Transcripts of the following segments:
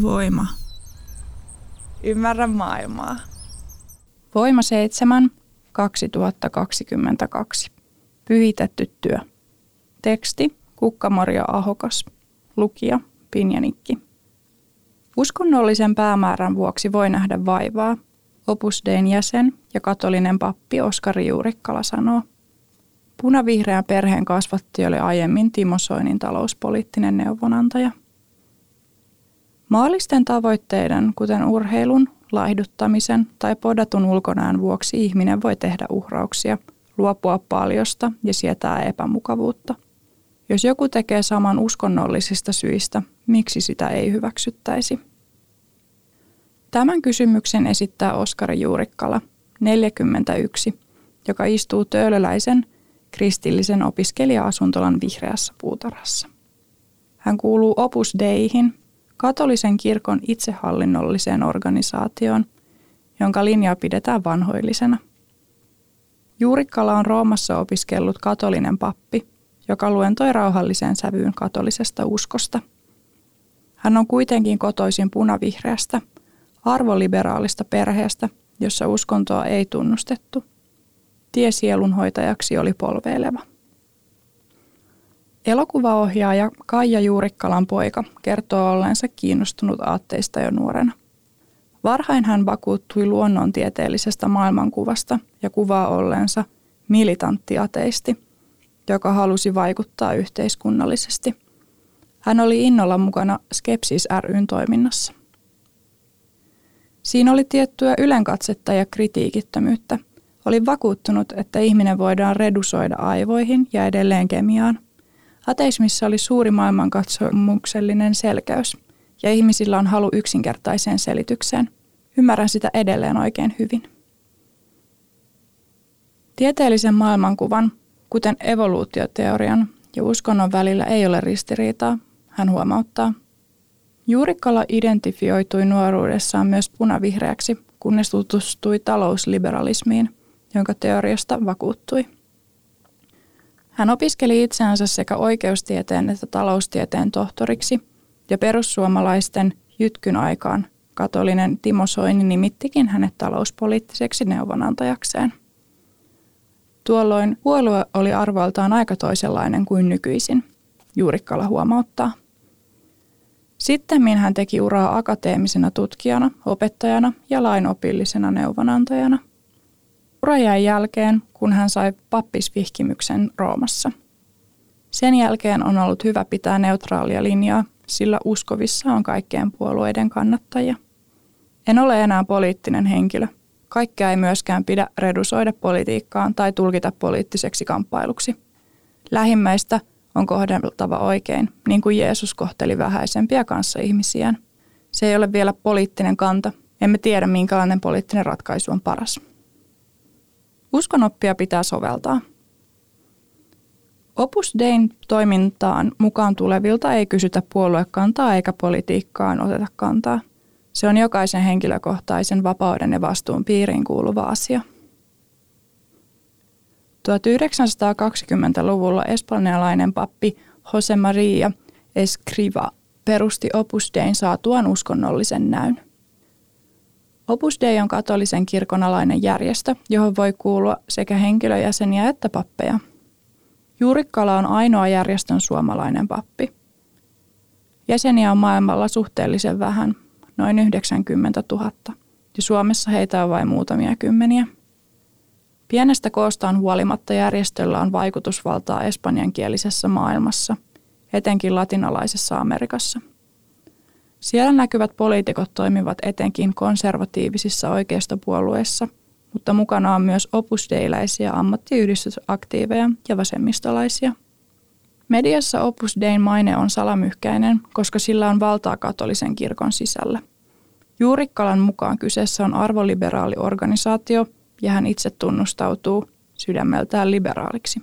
Voima. Ymmärrä maailmaa. Voima 7, 2022. Pyhitetty työ. Teksti Kukka-Maria Ahokas. Lukija Pinjanikki. Uskonnollisen päämäärän vuoksi voi nähdä vaivaa, Opus Dein jäsen ja katolinen pappi Oskari Juurikkala sanoo. Punavihreän perheen kasvatti oli aiemmin Timo Soinin talouspoliittinen neuvonantaja. Maallisten tavoitteiden, kuten urheilun, laihduttamisen tai podatun ulkonään vuoksi ihminen voi tehdä uhrauksia, luopua paljosta ja sietää epämukavuutta. Jos joku tekee saman uskonnollisista syistä, miksi sitä ei hyväksyttäisi? Tämän kysymyksen esittää Oskari Juurikkala, 41, joka istuu töölöläisen kristillisen opiskelija-asuntolan vihreässä puutarhassa. Hän kuuluu Opus Deihin, katolisen kirkon itsehallinnolliseen organisaatioon, jonka linjaa pidetään vanhoillisena. Juurikkala on Roomassa opiskellut katolinen pappi, joka luentoi rauhalliseen sävyyn katolisesta uskosta. Hän on kuitenkin kotoisin punavihreästä, arvoliberaalista perheestä, jossa uskontoa ei tunnustettu. Tie sielunhoitajaksi oli polveileva. Elokuvaohjaaja Kaija Juurikkalan poika kertoo ollensa kiinnostunut aatteista jo nuorena. Varhain hän vakuuttui luonnontieteellisestä maailmankuvasta ja kuvaa ollensa militantti ateisti, joka halusi vaikuttaa yhteiskunnallisesti. Hän oli innolla mukana Skepsis ryn toiminnassa. Siinä oli tiettyä ylenkatsetta ja kritiikittömyyttä. Olin vakuuttunut, että ihminen voidaan redusoida aivoihin ja edelleen kemiaan – Ateismissa oli suuri maailmankatsomuksellinen selkeys, ja ihmisillä on halu yksinkertaiseen selitykseen. Ymmärrän sitä edelleen oikein hyvin. Tieteellisen maailmankuvan, kuten evoluutioteorian ja uskonnon välillä ei ole ristiriitaa, hän huomauttaa. Juurikkala identifioitui nuoruudessaan myös punavihreäksi, kunnes tutustui talousliberalismiin, jonka teoriasta vakuuttui. Hän opiskeli itseänsä sekä oikeustieteen että taloustieteen tohtoriksi ja perussuomalaisten jytkyn aikaan katolinen Timo Soini nimittikin hänet talouspoliittiseksi neuvonantajakseen. Tuolloin puolue oli arvoiltaan aika toisenlainen kuin nykyisin, Juurikkala huomauttaa. Sitten hän teki uraa akateemisena tutkijana, opettajana ja lainopillisena neuvonantajana – Urajan jälkeen, kun hän sai pappisvihkimyksen Roomassa. Sen jälkeen on ollut hyvä pitää neutraalia linjaa, sillä uskovissa on kaikkien puolueiden kannattajia. En ole enää poliittinen henkilö. Kaikkea ei myöskään pidä redusoida politiikkaan tai tulkita poliittiseksi kamppailuksi. Lähimmäistä on kohdeltava oikein, niin kuin Jeesus kohteli vähäisempiä kanssa ihmisiään. Se ei ole vielä poliittinen kanta. Emme tiedä, minkälainen poliittinen ratkaisu on paras. Uskonoppia pitää soveltaa. Opus Dein toimintaan mukaan tulevilta ei kysytä puoluekantaa eikä politiikkaan oteta kantaa. Se on jokaisen henkilökohtaisen vapauden ja vastuun piiriin kuuluva asia. 1920-luvulla espanjalainen pappi Jose Maria Escriva perusti Opus Dein saatuaan uskonnollisen näyn. Opus Dei on katolisen kirkon alainen järjestö, johon voi kuulua sekä henkilöjäseniä että pappeja. Juurikkala on ainoa järjestön suomalainen pappi. Jäseniä on maailmalla suhteellisen vähän, noin 90 000, ja Suomessa heitä on vain muutamia kymmeniä. Pienestä koostaan huolimatta järjestöllä on vaikutusvaltaa espanjankielisessä maailmassa, etenkin latinalaisessa Amerikassa – siellä näkyvät poliitikot toimivat etenkin konservatiivisissa oikeistopuolueissa, mutta mukana on myös opusdeiläisiä ammattiyhdistysaktiiveja ja vasemmistolaisia. Mediassa Opus Dein maine on salamyhkäinen, koska sillä on valtaa katolisen kirkon sisällä. Juurikkalan mukaan kyseessä on arvoliberaali organisaatio ja hän itse tunnustautuu sydämeltään liberaaliksi.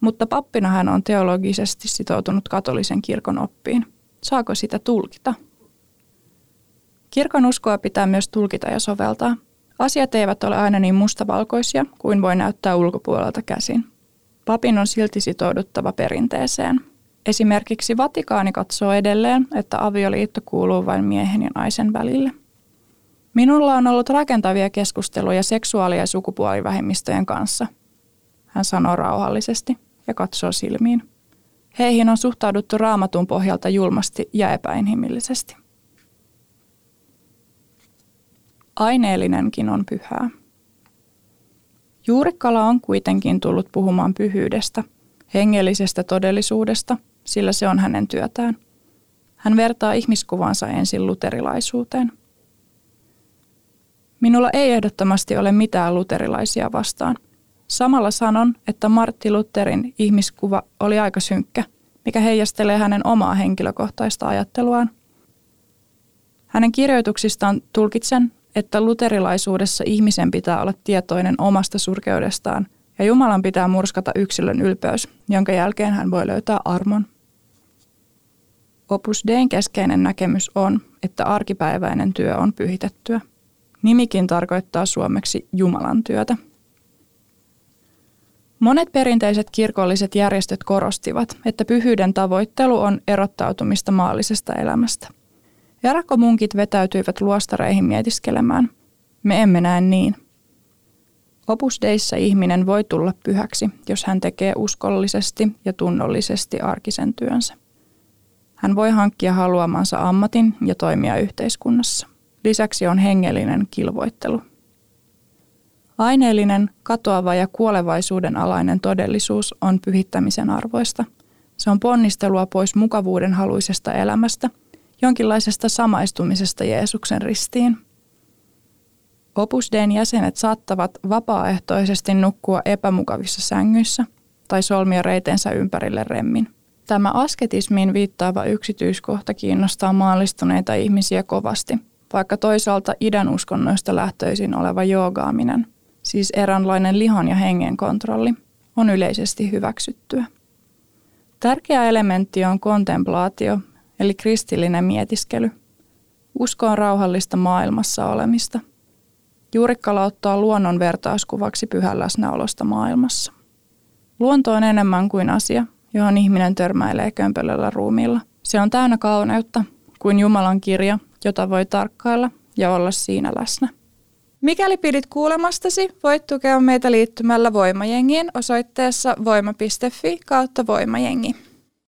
Mutta pappina hän on teologisesti sitoutunut katolisen kirkon oppiin. Saako sitä tulkita? Kirkon uskoa pitää myös tulkita ja soveltaa. Asiat eivät ole aina niin mustavalkoisia kuin voi näyttää ulkopuolelta käsin. Papin on silti sitouduttava perinteeseen. Esimerkiksi Vatikaani katsoo edelleen, että avioliitto kuuluu vain miehen ja naisen välille. Minulla on ollut rakentavia keskusteluja seksuaali- ja sukupuolivähemmistöjen kanssa. Hän sanoo rauhallisesti ja katsoo silmiin. Heihin on suhtauduttu raamatun pohjalta julmasti ja epäinhimillisesti. Aineellinenkin on pyhää. Juurikkala on kuitenkin tullut puhumaan pyhyydestä, hengellisestä todellisuudesta, sillä se on hänen työtään. Hän vertaa ihmiskuvansa ensin luterilaisuuteen. Minulla ei ehdottomasti ole mitään luterilaisia vastaan. Samalla sanon, että Martti Lutherin ihmiskuva oli aika synkkä, mikä heijastelee hänen omaa henkilökohtaista ajatteluaan. Hänen kirjoituksistaan tulkitsen, että luterilaisuudessa ihmisen pitää olla tietoinen omasta surkeudestaan ja Jumalan pitää murskata yksilön ylpeys, jonka jälkeen hän voi löytää armon. Opus Dein keskeinen näkemys on, että arkipäiväinen työ on pyhitettyä. Nimikin tarkoittaa suomeksi Jumalan työtä. Monet perinteiset kirkolliset järjestöt korostivat, että pyhyyden tavoittelu on erottautumista maallisesta elämästä. Jarakkomunkit vetäytyivät luostareihin mietiskelemään. Me emme näe niin. Opus Deissa ihminen voi tulla pyhäksi, jos hän tekee uskollisesti ja tunnollisesti arkisen työnsä. Hän voi hankkia haluamansa ammatin ja toimia yhteiskunnassa. Lisäksi on hengellinen kilvoittelu. Aineellinen, katoava ja kuolevaisuuden alainen todellisuus on pyhittämisen arvoista. Se on ponnistelua pois mukavuuden haluisesta elämästä – jonkinlaisesta samaistumisesta Jeesuksen ristiin. Opus Dn jäsenet saattavat vapaaehtoisesti nukkua epämukavissa sängyissä tai solmia reitensä ympärille remmin. Tämä asketismiin viittaava yksityiskohta kiinnostaa maallistuneita ihmisiä kovasti, vaikka toisaalta idän uskonnoista lähtöisin oleva joogaaminen, siis eräänlainen lihon ja hengen kontrolli, on yleisesti hyväksyttyä. Tärkeä elementti on kontemplaatio eli kristillinen mietiskely. Usko on rauhallista maailmassa olemista. Juurikkala ottaa luonnon vertauskuvaksi pyhän läsnäolosta maailmassa. Luonto on enemmän kuin asia, johon ihminen törmäilee kömpelöllä ruumiilla. Se on täynnä kauneutta kuin Jumalan kirja, jota voi tarkkailla ja olla siinä läsnä. Mikäli pidit kuulemastasi, voit tukea meitä liittymällä Voimajengiin osoitteessa voima.fi kautta voimajengi.